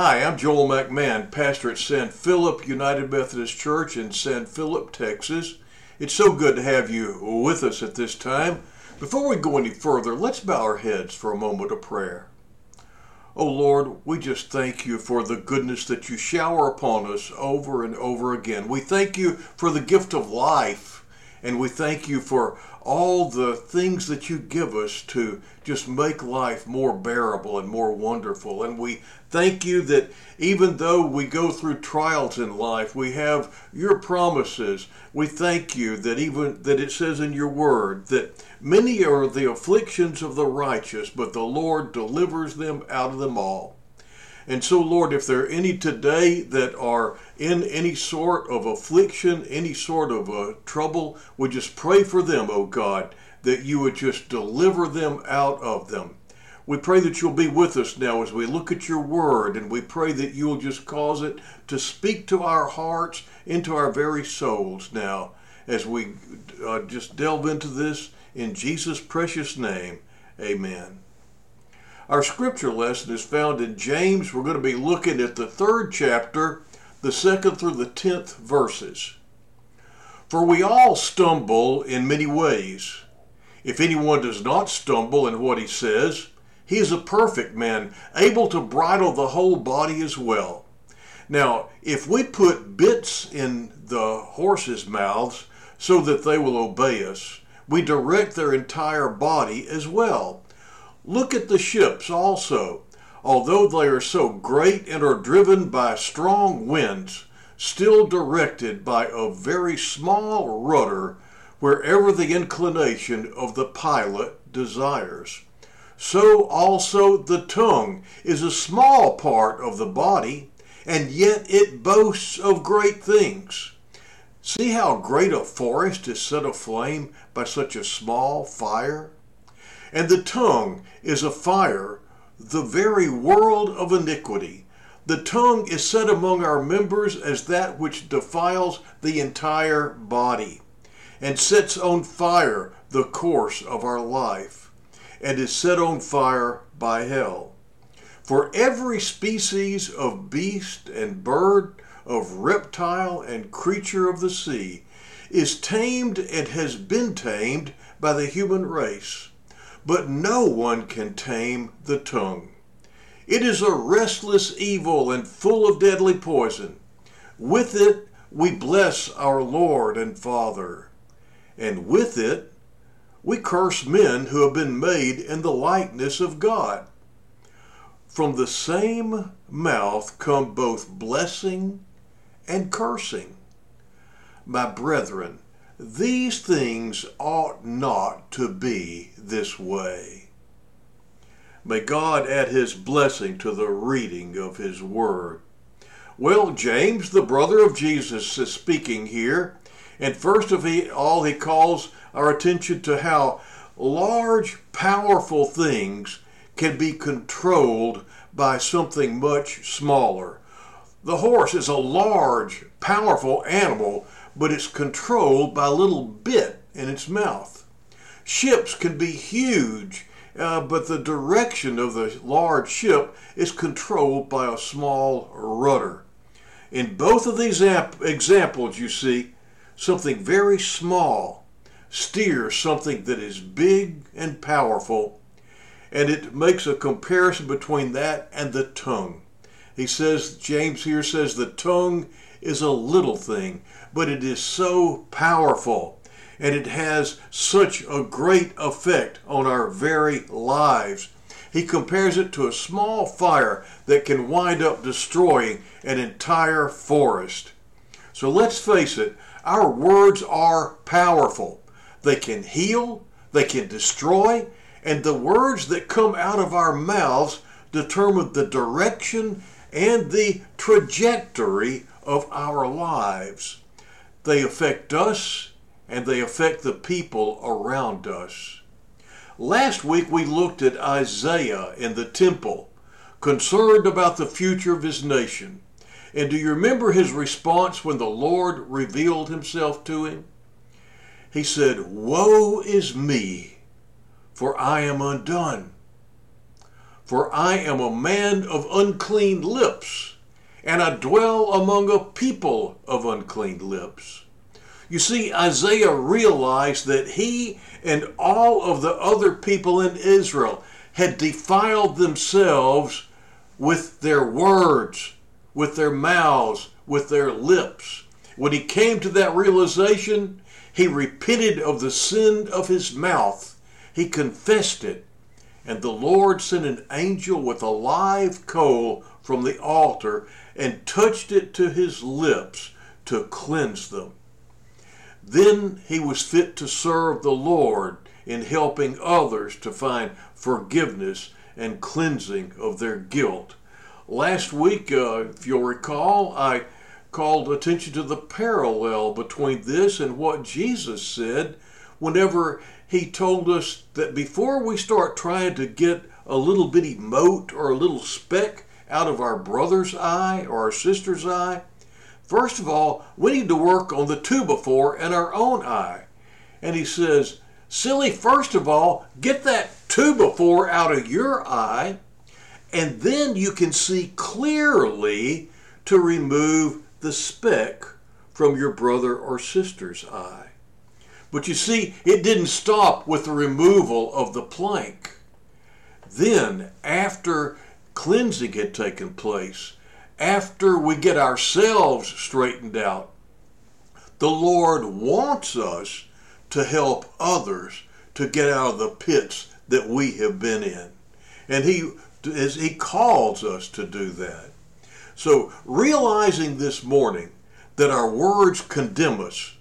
Hi, I'm Joel McMahon, pastor at San Philip United Methodist Church in San Philip, Texas. It's so good to have you with us at this time. Before we go any further, let's bow our heads for a moment of prayer. Oh Lord, we just thank you for the goodness that you shower upon us over and over again. We thank you for the gift of life, and we thank you for all the things that you give us to just make life more bearable and more wonderful. And we thank you that even though we go through trials in life, we have your promises. We thank you that even that it says in your word that many are the afflictions of the righteous, but the Lord delivers them out of them all. And so, Lord, if there are any today that are in any sort of affliction, any sort of uh, trouble, we just pray for them, oh God, that you would just deliver them out of them. We pray that you'll be with us now as we look at your word, and we pray that you'll just cause it to speak to our hearts, into our very souls now, as we uh, just delve into this in Jesus' precious name. Amen. Our scripture lesson is found in James. We're going to be looking at the third chapter, the second through the tenth verses. For we all stumble in many ways. If anyone does not stumble in what he says, he is a perfect man, able to bridle the whole body as well. Now, if we put bits in the horses' mouths so that they will obey us, we direct their entire body as well. Look at the ships also. Although they are so great and are driven by strong winds, still directed by a very small rudder wherever the inclination of the pilot desires. So also the tongue is a small part of the body, and yet it boasts of great things. See how great a forest is set aflame by such a small fire? And the tongue is a fire, the very world of iniquity. The tongue is set among our members as that which defiles the entire body, and sets on fire the course of our life, and is set on fire by hell. For every species of beast and bird, of reptile and creature of the sea, is tamed and has been tamed by the human race but no one can tame the tongue. It is a restless evil and full of deadly poison. With it we bless our Lord and Father, and with it we curse men who have been made in the likeness of God. From the same mouth come both blessing and cursing. My brethren, these things ought not to be this way. May God add his blessing to the reading of his word. Well, James, the brother of Jesus, is speaking here. And first of all, he calls our attention to how large, powerful things can be controlled by something much smaller. The horse is a large, powerful animal but it's controlled by a little bit in its mouth. Ships can be huge, uh, but the direction of the large ship is controlled by a small rudder. In both of these examples, you see, something very small steers something that is big and powerful, and it makes a comparison between that and the tongue. He says, James here says, the tongue is a little thing, but it is so powerful and it has such a great effect on our very lives. He compares it to a small fire that can wind up destroying an entire forest. So let's face it, our words are powerful. They can heal, they can destroy, and the words that come out of our mouths determine the direction and the trajectory of our lives. They affect us and they affect the people around us. Last week we looked at Isaiah in the temple, concerned about the future of his nation. And do you remember his response when the Lord revealed himself to him? He said, Woe is me, for I am undone. for I am a man of unclean lips, and I dwell among a people of unclean lips. You see, Isaiah realized that he and all of the other people in Israel had defiled themselves with their words, with their mouths, with their lips. When he came to that realization, he repented of the sin of his mouth. He confessed it. And the Lord sent an angel with a live coal from the altar and touched it to his lips to cleanse them. Then he was fit to serve the Lord in helping others to find forgiveness and cleansing of their guilt. Last week, uh, if you'll recall, I called attention to the parallel between this and what Jesus said whenever he told us that before we start trying to get a little bitty mote or a little speck out of our brother's eye or our sister's eye, first of all, we need to work on the two before in our own eye. And he says, Silly, first of all, get that two before out of your eye, and then you can see clearly to remove the speck from your brother or sister's eye. But you see, it didn't stop with the removal of the plank. Then, after cleansing had taken place, after we get ourselves straightened out, the Lord wants us to help others to get out of the pits that we have been in. And he as he calls us to do that. So realizing this morning that our words condemn us,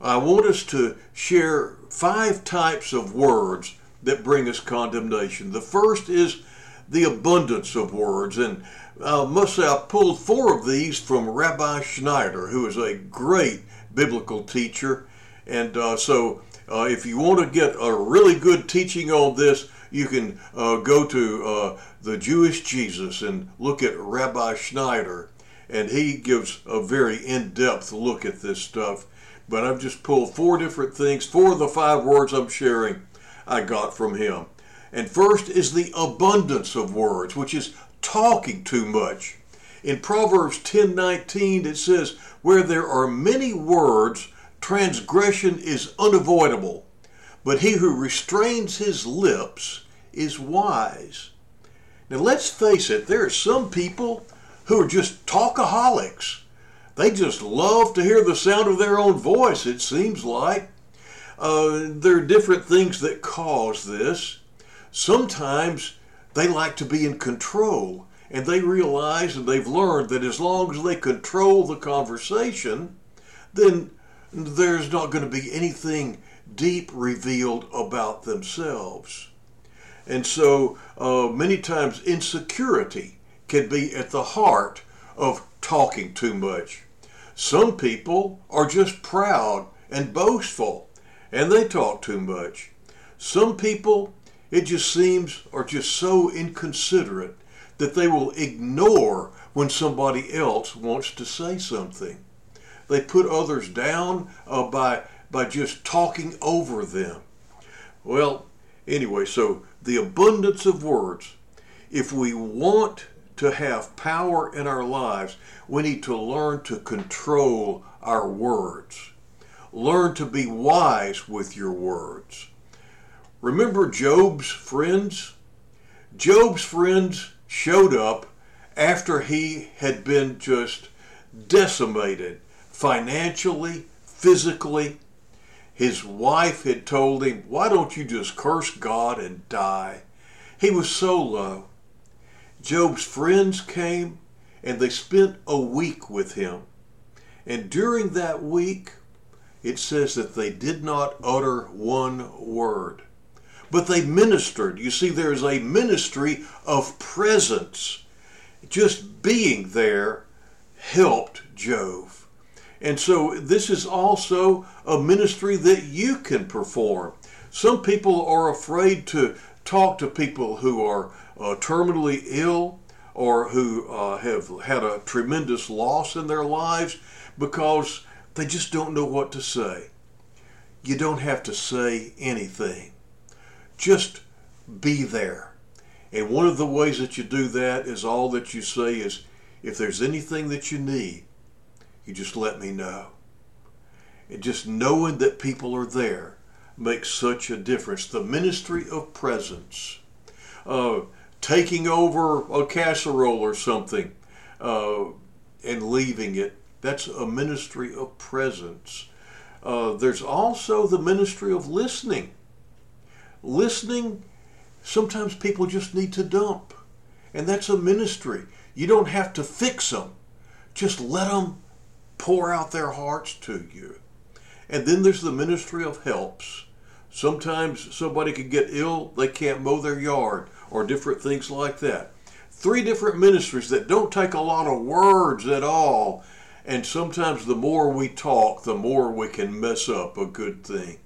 I want us to share five types of words that bring us condemnation. The first is the abundance of words, and I must say I pulled four of these from Rabbi Schneider, who is a great biblical teacher. And uh, so, uh, if you want to get a really good teaching on this, you can uh, go to uh, the Jewish Jesus and look at Rabbi Schneider, and he gives a very in depth look at this stuff. But I've just pulled four different things, four of the five words I'm sharing I got from him. And first is the abundance of words, which is talking too much. In Proverbs 10:19 it says, "Where there are many words, transgression is unavoidable, but he who restrains his lips is wise." Now let's face it, there are some people who are just talkaholics. They just love to hear the sound of their own voice, it seems like. Uh, there are different things that cause this. Sometimes they like to be in control and they realize and they've learned that as long as they control the conversation, then there's not going to be anything deep revealed about themselves. And so uh, many times insecurity can be at the heart of talking too much. Some people are just proud and boastful and they talk too much. Some people, it just seems, are just so inconsiderate that they will ignore when somebody else wants to say something. They put others down uh, by, by just talking over them. Well, anyway, so the abundance of words. If we want to have power in our lives, we need to learn to control our words. Learn to be wise with your words. Remember Job's friends? Job's friends showed up after he had been just decimated financially, physically. His wife had told him, Why don't you just curse God and die? He was so low. Job's friends came and they spent a week with him. And during that week, it says that they did not utter one word but they ministered. You see, there's a ministry of presence. Just being there helped Job. And so this is also a ministry that you can perform. Some people are afraid to talk to people who are uh, terminally ill or who uh, have had a tremendous loss in their lives because they just don't know what to say. You don't have to say anything just be there. And one of the ways that you do that is all that you say is, if there's anything that you need, you just let me know. And just knowing that people are there makes such a difference. The ministry of presence, uh, taking over a casserole or something uh, and leaving it, that's a ministry of presence. Uh, there's also the ministry of listening. Listening, sometimes people just need to dump, and that's a ministry. You don't have to fix them, just let them pour out their hearts to you. And then there's the ministry of helps. Sometimes somebody could get ill, they can't mow their yard, or different things like that. Three different ministries that don't take a lot of words at all. And sometimes the more we talk, the more we can mess up a good thing.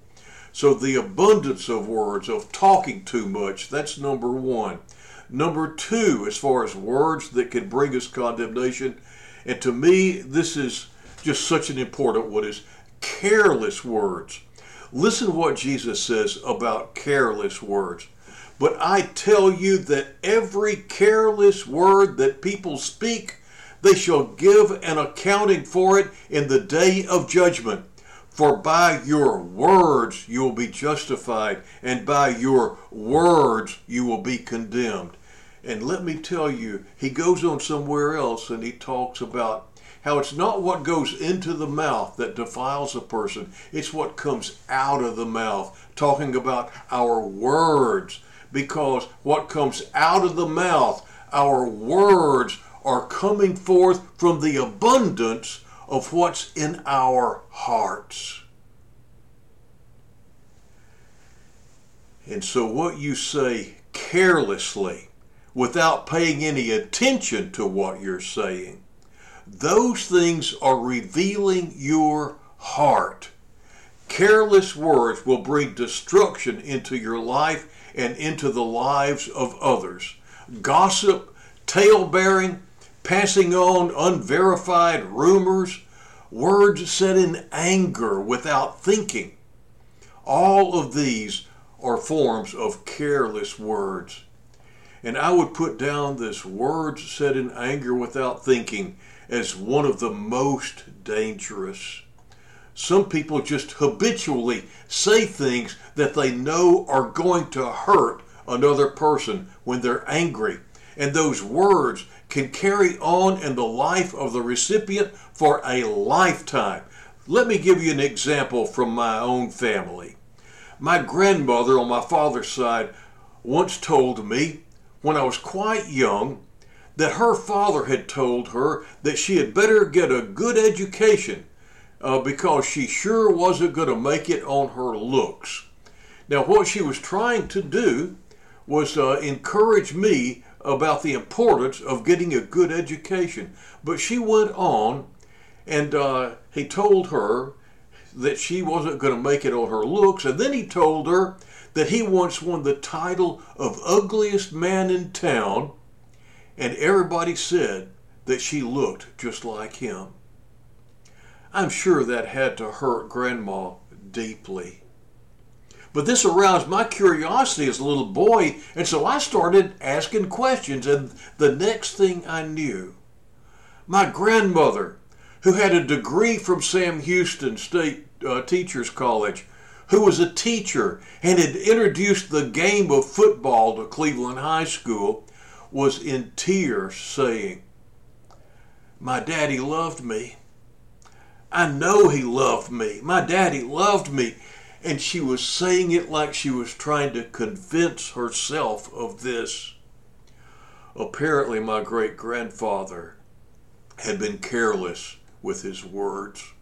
So the abundance of words, of talking too much, that's number one. Number two, as far as words that can bring us condemnation, and to me, this is just such an important one, is careless words. Listen to what Jesus says about careless words. But I tell you that every careless word that people speak, they shall give an accounting for it in the day of judgment. For by your words you will be justified, and by your words you will be condemned. And let me tell you, he goes on somewhere else and he talks about how it's not what goes into the mouth that defiles a person, it's what comes out of the mouth. Talking about our words, because what comes out of the mouth, our words, are coming forth from the abundance of what's in our hearts. And so, what you say carelessly, without paying any attention to what you're saying, those things are revealing your heart. Careless words will bring destruction into your life and into the lives of others. Gossip, tale bearing, passing on unverified rumors, words said in anger without thinking. All of these are forms of careless words. And I would put down this words said in anger without thinking as one of the most dangerous. Some people just habitually say things that they know are going to hurt another person when they're angry. And those words can carry on in the life of the recipient for a lifetime. Let me give you an example from my own family. My grandmother on my father's side once told me when I was quite young that her father had told her that she had better get a good education uh, because she sure wasn't going to make it on her looks. Now, what she was trying to do was uh, encourage me about the importance of getting a good education. But she went on, and uh, he told her that she wasn't going to make it on her looks, and then he told her that he once won the title of ugliest man in town and everybody said that she looked just like him. I'm sure that had to hurt Grandma deeply. But this aroused my curiosity as a little boy, and so I started asking questions. And the next thing I knew, my grandmother, who had a degree from Sam Houston State uh, Teachers College, who was a teacher and had introduced the game of football to Cleveland High School, was in tears saying, My daddy loved me. I know he loved me. My daddy loved me. And she was saying it like she was trying to convince herself of this. Apparently, my great grandfather had been careless with his words.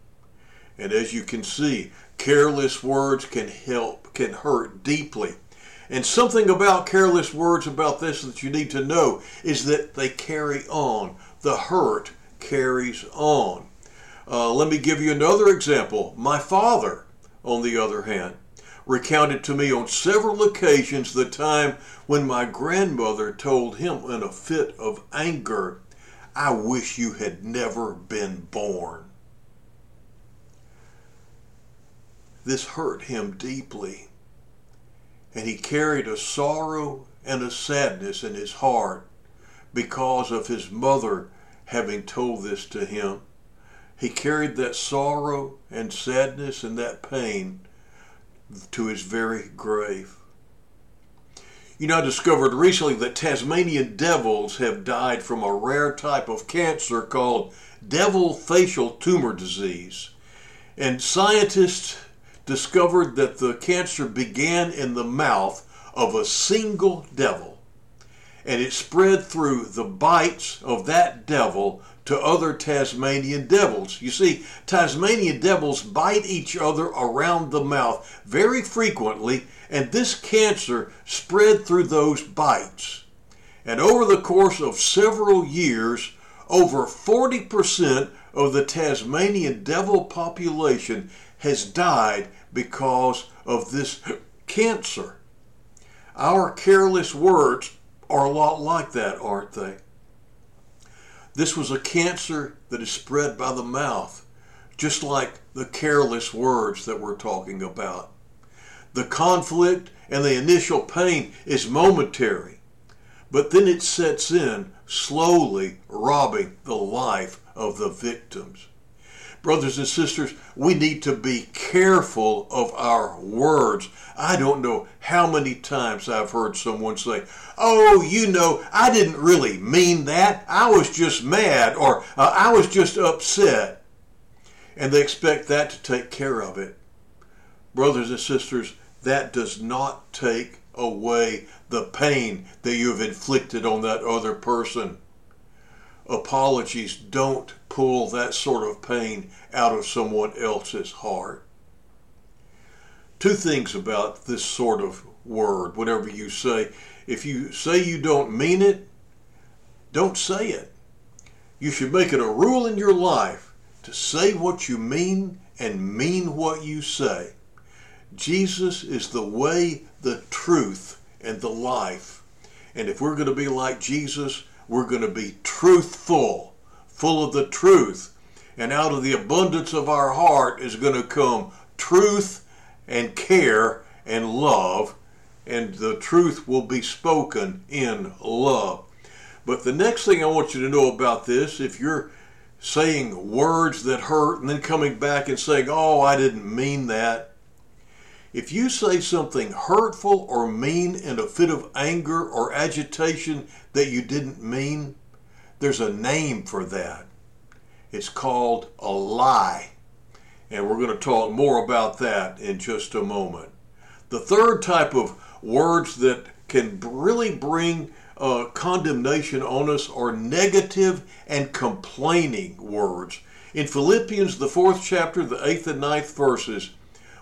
And as you can see, careless words can help, can hurt deeply. And something about careless words about this that you need to know is that they carry on. The hurt carries on. Uh, let me give you another example. My father, on the other hand, recounted to me on several occasions the time when my grandmother told him in a fit of anger, I wish you had never been born. This hurt him deeply and he carried a sorrow and a sadness in his heart because of his mother having told this to him. He carried that sorrow and sadness and that pain to his very grave. You know, I discovered recently that Tasmanian devils have died from a rare type of cancer called devil facial tumor disease. And scientists discovered that the cancer began in the mouth of a single devil. And it spread through the bites of that devil to other Tasmanian devils. You see, Tasmanian devils bite each other around the mouth very frequently, and this cancer spread through those bites. And over the course of several years, over 40% of the Tasmanian devil population has died because of this cancer. Our careless words are a lot like that, aren't they? This was a cancer that is spread by the mouth, just like the careless words that we're talking about. The conflict and the initial pain is momentary, but then it sets in, slowly robbing the life of the victims. Brothers and sisters, we need to be careful of our words. I don't know how many times I've heard someone say, Oh, you know, I didn't really mean that. I was just mad or uh, I was just upset. And they expect that to take care of it. Brothers and sisters, that does not take away the pain that you have inflicted on that other person apologies don't pull that sort of pain out of someone else's heart. Two things about this sort of word, whatever you say. If you say you don't mean it, don't say it. You should make it a rule in your life to say what you mean and mean what you say. Jesus is the way, the truth, and the life. And if we're going to be like Jesus, we're going to be truthful, full of the truth. And out of the abundance of our heart is going to come truth and care and love. And the truth will be spoken in love. But the next thing I want you to know about this, if you're saying words that hurt and then coming back and saying, oh, I didn't mean that, if you say something hurtful or mean in a fit of anger or agitation that you didn't mean, there's a name for that. It's called a lie. And we're going to talk more about that in just a moment. The third type of words that can really bring uh, condemnation on us are negative and complaining words. In Philippians, the fourth chapter, the eighth and ninth verses,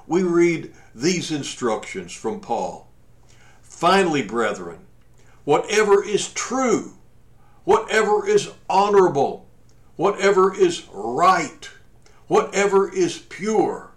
we read these instructions from Paul. Finally, brethren, whatever is true, whatever is honorable, whatever is right, whatever is pure,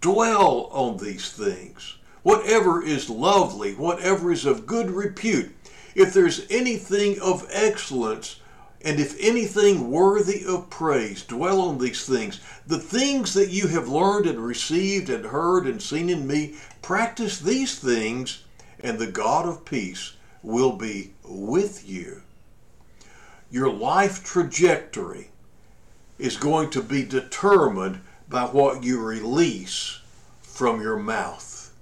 dwell on these things. Whatever is lovely, whatever is of good repute, if there's anything of excellence, and if anything worthy of praise, dwell on these things. The things that you have learned and received and heard and seen in me, practice these things, and the God of peace will be with you. Your life trajectory is going to be determined by what you release from your mouth.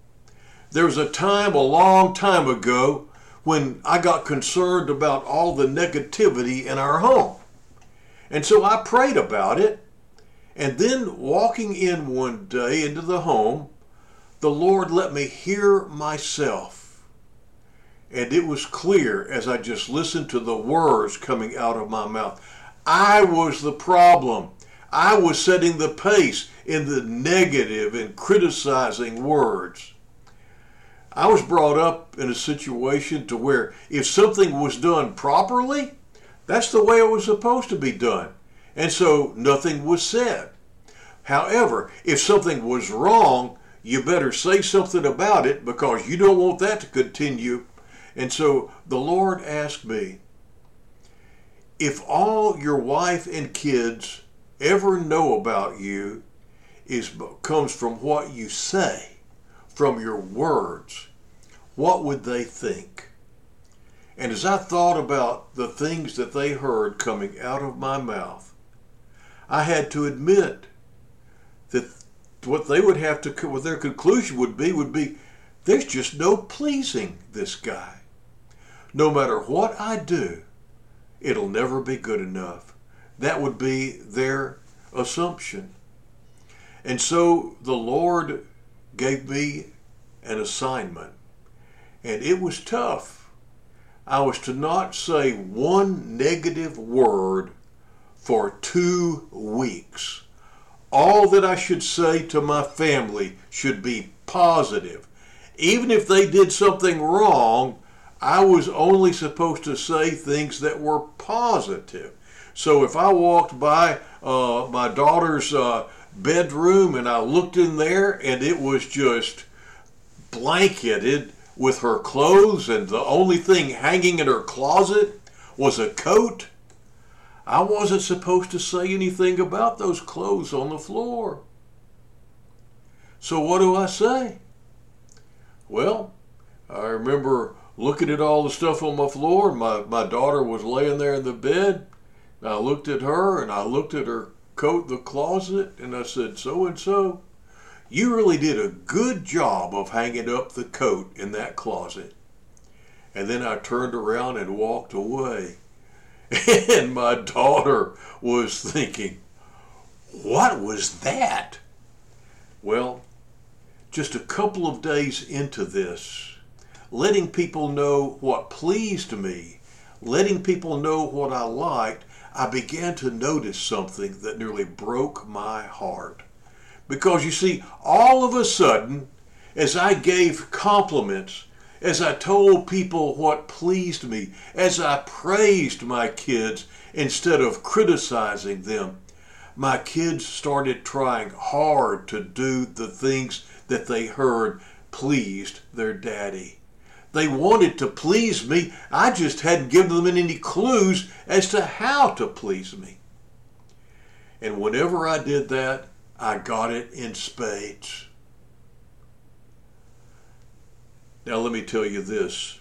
There was a time a long time ago when I got concerned about all the negativity in our home. And so I prayed about it. And then walking in one day into the home, the Lord let me hear myself. And it was clear as I just listened to the words coming out of my mouth. I was the problem. I was setting the pace in the negative and criticizing words. I was brought up in a situation to where if something was done properly, that's the way it was supposed to be done. And so nothing was said. However, if something was wrong, you better say something about it because you don't want that to continue. And so the Lord asked me, if all your wife and kids ever know about you is comes from what you say, from your words, what would they think? And as I thought about the things that they heard coming out of my mouth, I had to admit that what they would have to, what their conclusion would be, would be there's just no pleasing this guy. No matter what I do, it'll never be good enough. That would be their assumption. And so the Lord gave me an assignment, and it was tough. I was to not say one negative word for two weeks. All that I should say to my family should be positive. Even if they did something wrong, I was only supposed to say things that were positive. So if I walked by uh, my daughter's uh, bedroom and I looked in there and it was just blanketed with her clothes and the only thing hanging in her closet was a coat, I wasn't supposed to say anything about those clothes on the floor. So what do I say? Well, I remember looking at all the stuff on my floor. My, my daughter was laying there in the bed. I looked at her and I looked at her coat the closet and I said, So and so, you really did a good job of hanging up the coat in that closet. And then I turned around and walked away. And my daughter was thinking, What was that? Well, just a couple of days into this, letting people know what pleased me, letting people know what I liked, I began to notice something that nearly broke my heart. Because you see, all of a sudden, as I gave compliments, as I told people what pleased me, as I praised my kids instead of criticizing them, my kids started trying hard to do the things that they heard pleased their daddy. They wanted to please me. I just hadn't given them any clues as to how to please me. And whenever I did that, I got it in spades. Now, let me tell you this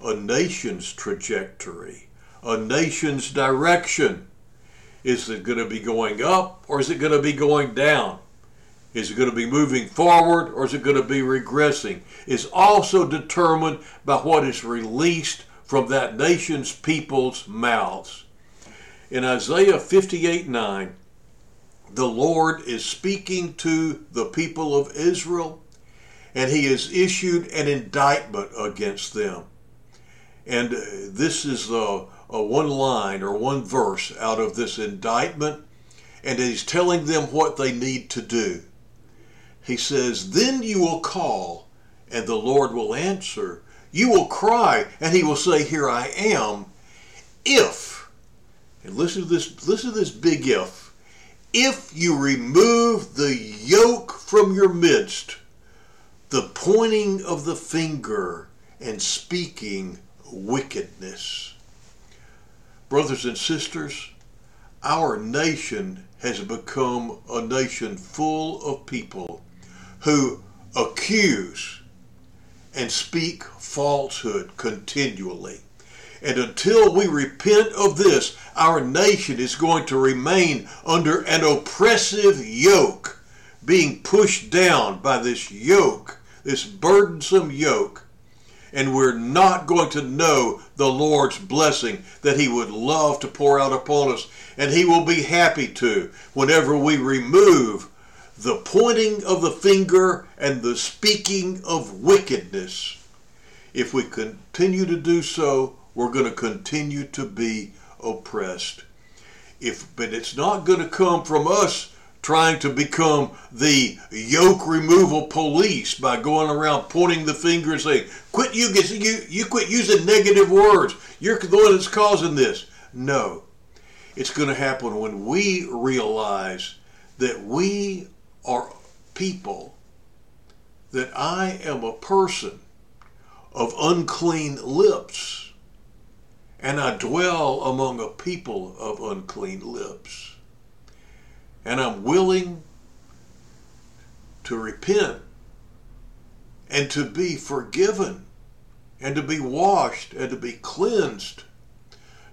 a nation's trajectory, a nation's direction, is it going to be going up or is it going to be going down? Is it going to be moving forward or is it going to be regressing? Is also determined by what is released from that nation's people's mouths. In Isaiah 58 9, the Lord is speaking to the people of Israel, and he has issued an indictment against them. And uh, this is a, a one line or one verse out of this indictment, and he's telling them what they need to do. He says, Then you will call, and the Lord will answer. You will cry, and he will say, Here I am. If, and listen to this, listen to this big if if you remove the yoke from your midst, the pointing of the finger and speaking wickedness. Brothers and sisters, our nation has become a nation full of people who accuse and speak falsehood continually. And until we repent of this, our nation is going to remain under an oppressive yoke, being pushed down by this yoke, this burdensome yoke. And we're not going to know the Lord's blessing that He would love to pour out upon us. And He will be happy to whenever we remove pointing of the finger and the speaking of wickedness. If we continue to do so, we're going to continue to be oppressed. If, but it's not going to come from us trying to become the yoke removal police by going around pointing the finger and saying, "Quit you you you quit using negative words. You're the one that's causing this." No, it's going to happen when we realize that we are people. That I am a person of unclean lips and I dwell among a people of unclean lips. And I'm willing to repent and to be forgiven and to be washed and to be cleansed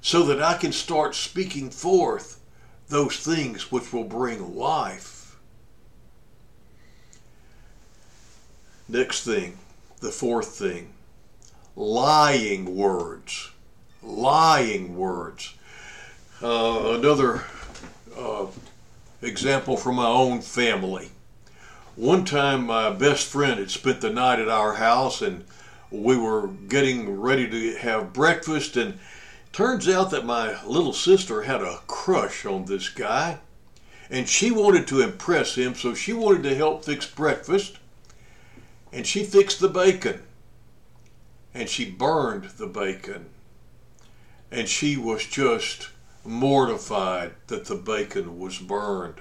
so that I can start speaking forth those things which will bring life. Next thing, the fourth thing lying words. Lying words. Uh, another uh, example from my own family. One time, my best friend had spent the night at our house, and we were getting ready to have breakfast. And turns out that my little sister had a crush on this guy, and she wanted to impress him, so she wanted to help fix breakfast. And she fixed the bacon, and she burned the bacon, and she was just mortified that the bacon was burned.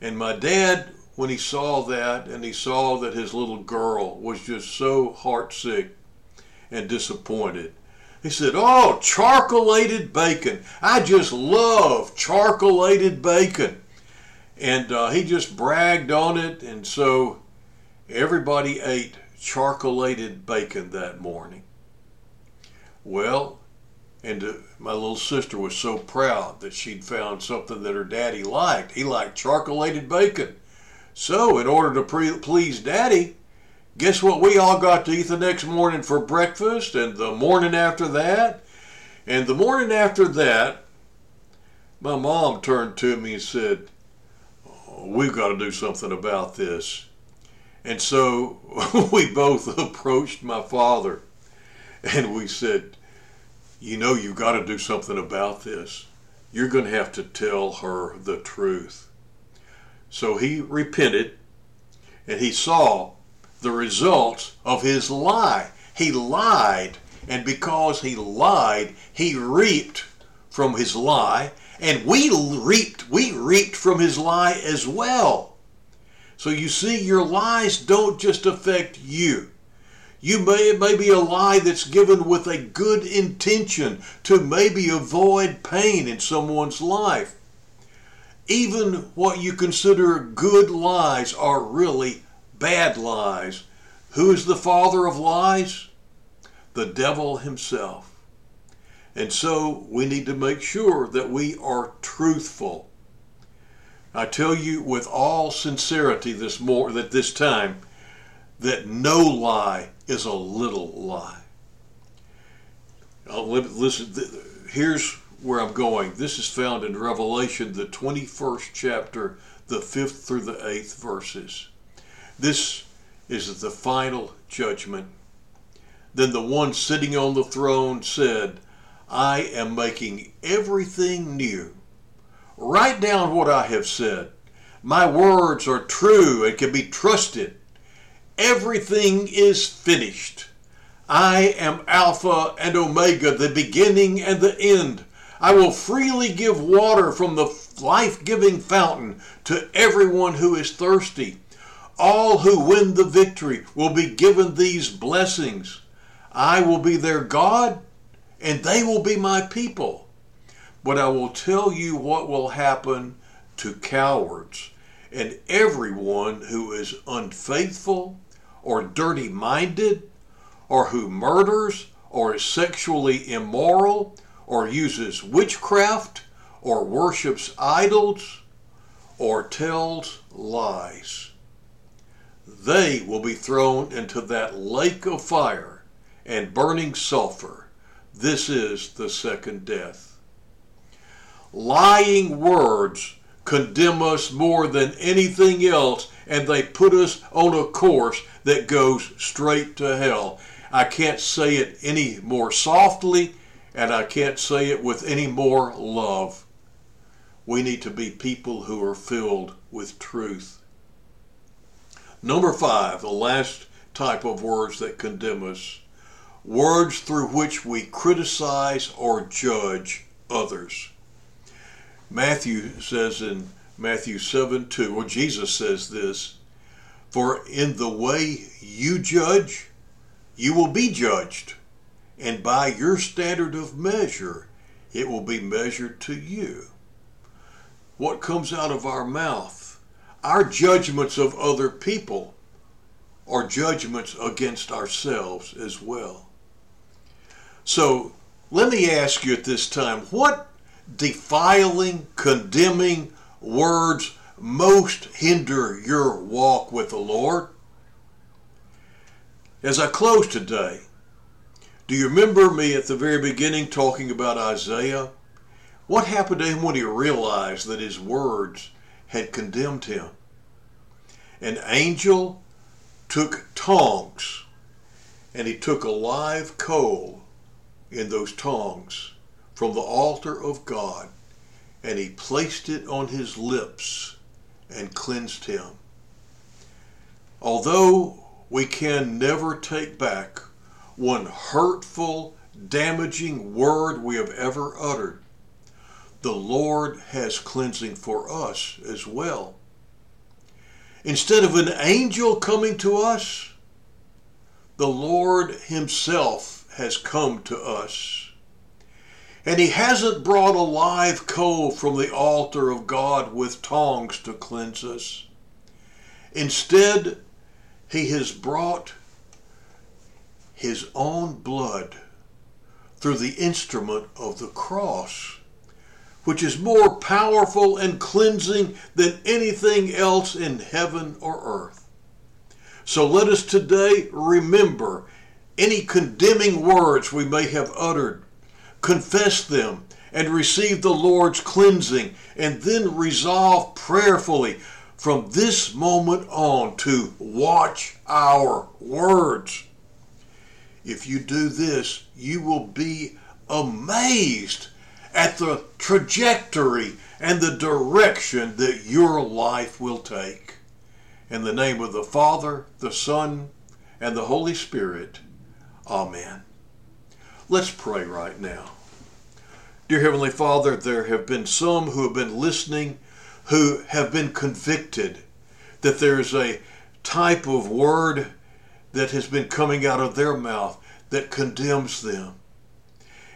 And my dad, when he saw that and he saw that his little girl was just so heartsick and disappointed, he said, Oh, charcoalated bacon. I just love charcoalated bacon. And uh, he just bragged on it. And so everybody ate charcoalated bacon that morning. Well, and uh, my little sister was so proud that she'd found something that her daddy liked. He liked charcoalated bacon. So, in order to pre- please daddy, guess what we all got to eat the next morning for breakfast and the morning after that? And the morning after that, my mom turned to me and said, oh, We've got to do something about this. And so we both approached my father and we said, you know you've got to do something about this. You're going to have to tell her the truth. So he repented and he saw the results of his lie. He lied, and because he lied, he reaped from his lie, and we reaped we reaped from his lie as well. So you see your lies don't just affect you. You may, it may be a lie that's given with a good intention to maybe avoid pain in someone's life. Even what you consider good lies are really bad lies. Who is the father of lies? The devil himself. And so we need to make sure that we are truthful. I tell you with all sincerity this more that this time that no lie is a little lie. Uh, now, listen, here's where I'm going. This is found in Revelation, the 21st chapter, the 5th through the 8th verses. This is the final judgment. Then the one sitting on the throne said, I am making everything new. Write down what I have said. My words are true and can be trusted. Everything is finished. I am Alpha and Omega, the beginning and the end. I will freely give water from the life giving fountain to everyone who is thirsty. All who win the victory will be given these blessings. I will be their God, and they will be my people. But I will tell you what will happen to cowards and everyone who is unfaithful or dirty minded, or who murders, or is sexually immoral, or uses witchcraft, or worships idols, or tells lies. They will be thrown into that lake of fire and burning sulfur. This is the second death. Lying words condemn us more than anything else, and they put us on a course that goes straight to hell. I can't say it any more softly, and I can't say it with any more love. We need to be people who are filled with truth. Number five, the last type of words that condemn us words through which we criticize or judge others. Matthew says in Matthew 7 2, or Jesus says this, For in the way you judge, you will be judged, and by your standard of measure, it will be measured to you. What comes out of our mouth? Our judgments of other people are judgments against ourselves as well. So let me ask you at this time what defiling, condemning words most hinder your walk with the Lord? As I close today, do you remember me at the very beginning talking about Isaiah? What happened to him when he realized that his words had condemned him? An angel took tongs and he took a live coal in those tongs from the altar of God and he placed it on his lips and cleansed him. Although we can never take back one hurtful, damaging word we have ever uttered, the Lord has cleansing for us as well. Instead of an angel coming to us, the Lord Himself has come to us. And He hasn't brought a live coal from the altar of God with tongs to cleanse us. Instead, He has brought His own blood through the instrument of the cross, which is more powerful and cleansing than anything else in heaven or earth. So let us today remember any condemning words we may have uttered, confess them, and receive the Lord's cleansing, and then resolve prayerfully from this moment on to watch our words. If you do this, you will be amazed at the trajectory and the direction that your life will take. In the name of the Father, the Son, and the Holy Spirit. Amen. Let's pray right now. Dear Heavenly Father, there have been some who have been listening who have been convicted that there's a type of word that has been coming out of their mouth that condemns them.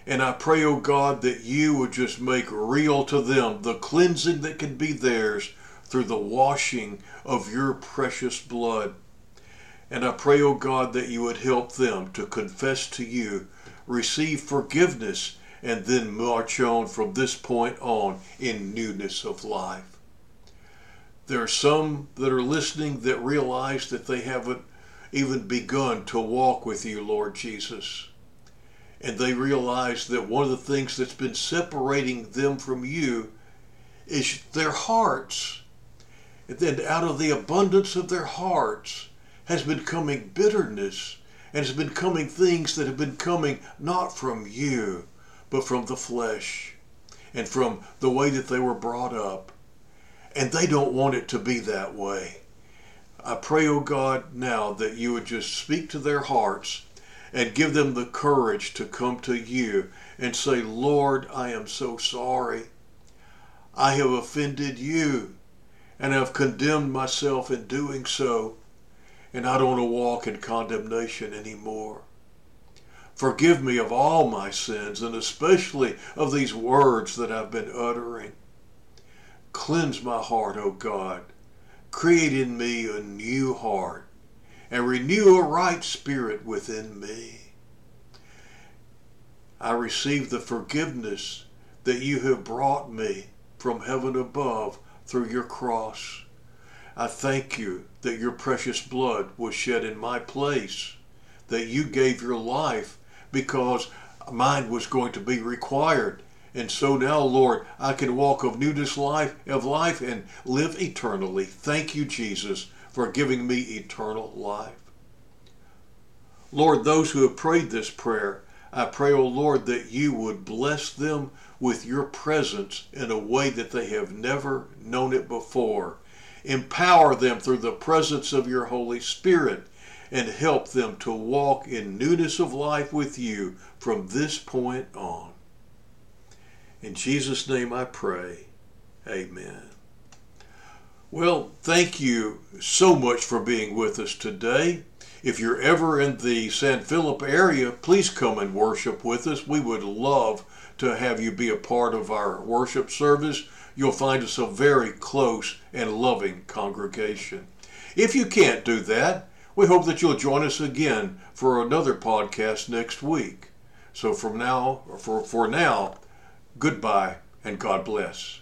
And I pray, O oh God, that you would just make real to them the cleansing that can be theirs through the washing of your precious blood. And I pray, O oh God, that you would help them to confess to you, receive forgiveness, and then march on from this point on in newness of life. There are some that are listening that realize that they haven't even begun to walk with you, Lord Jesus. And they realize that one of the things that's been separating them from you is their hearts and then out of the abundance of their hearts has been coming bitterness and has been coming things that have been coming not from you, but from the flesh and from the way that they were brought up. And they don't want it to be that way. I pray, O oh God, now that you would just speak to their hearts and give them the courage to come to you and say, Lord, I am so sorry. I have offended you and have condemned myself in doing so, and I don't want to walk in condemnation anymore. Forgive me of all my sins, and especially of these words that I've been uttering. Cleanse my heart, O God. Create in me a new heart, and renew a right spirit within me. I receive the forgiveness that you have brought me from heaven above through your cross. I thank you that your precious blood was shed in my place, that you gave your life because mine was going to be required. And so now, Lord, I can walk of newness life of life and live eternally. Thank you, Jesus, for giving me eternal life. Lord, those who have prayed this prayer, I pray, O oh Lord, that you would bless them with your presence in a way that they have never known it before. Empower them through the presence of your Holy Spirit and help them to walk in newness of life with you from this point on. In Jesus' name I pray. Amen. Well, thank you so much for being with us today. If you're ever in the San Philip area, please come and worship with us. We would love to have you be a part of our worship service. You'll find us a very close and loving congregation. If you can't do that, we hope that you'll join us again for another podcast next week. So from now for, for now, goodbye and God bless.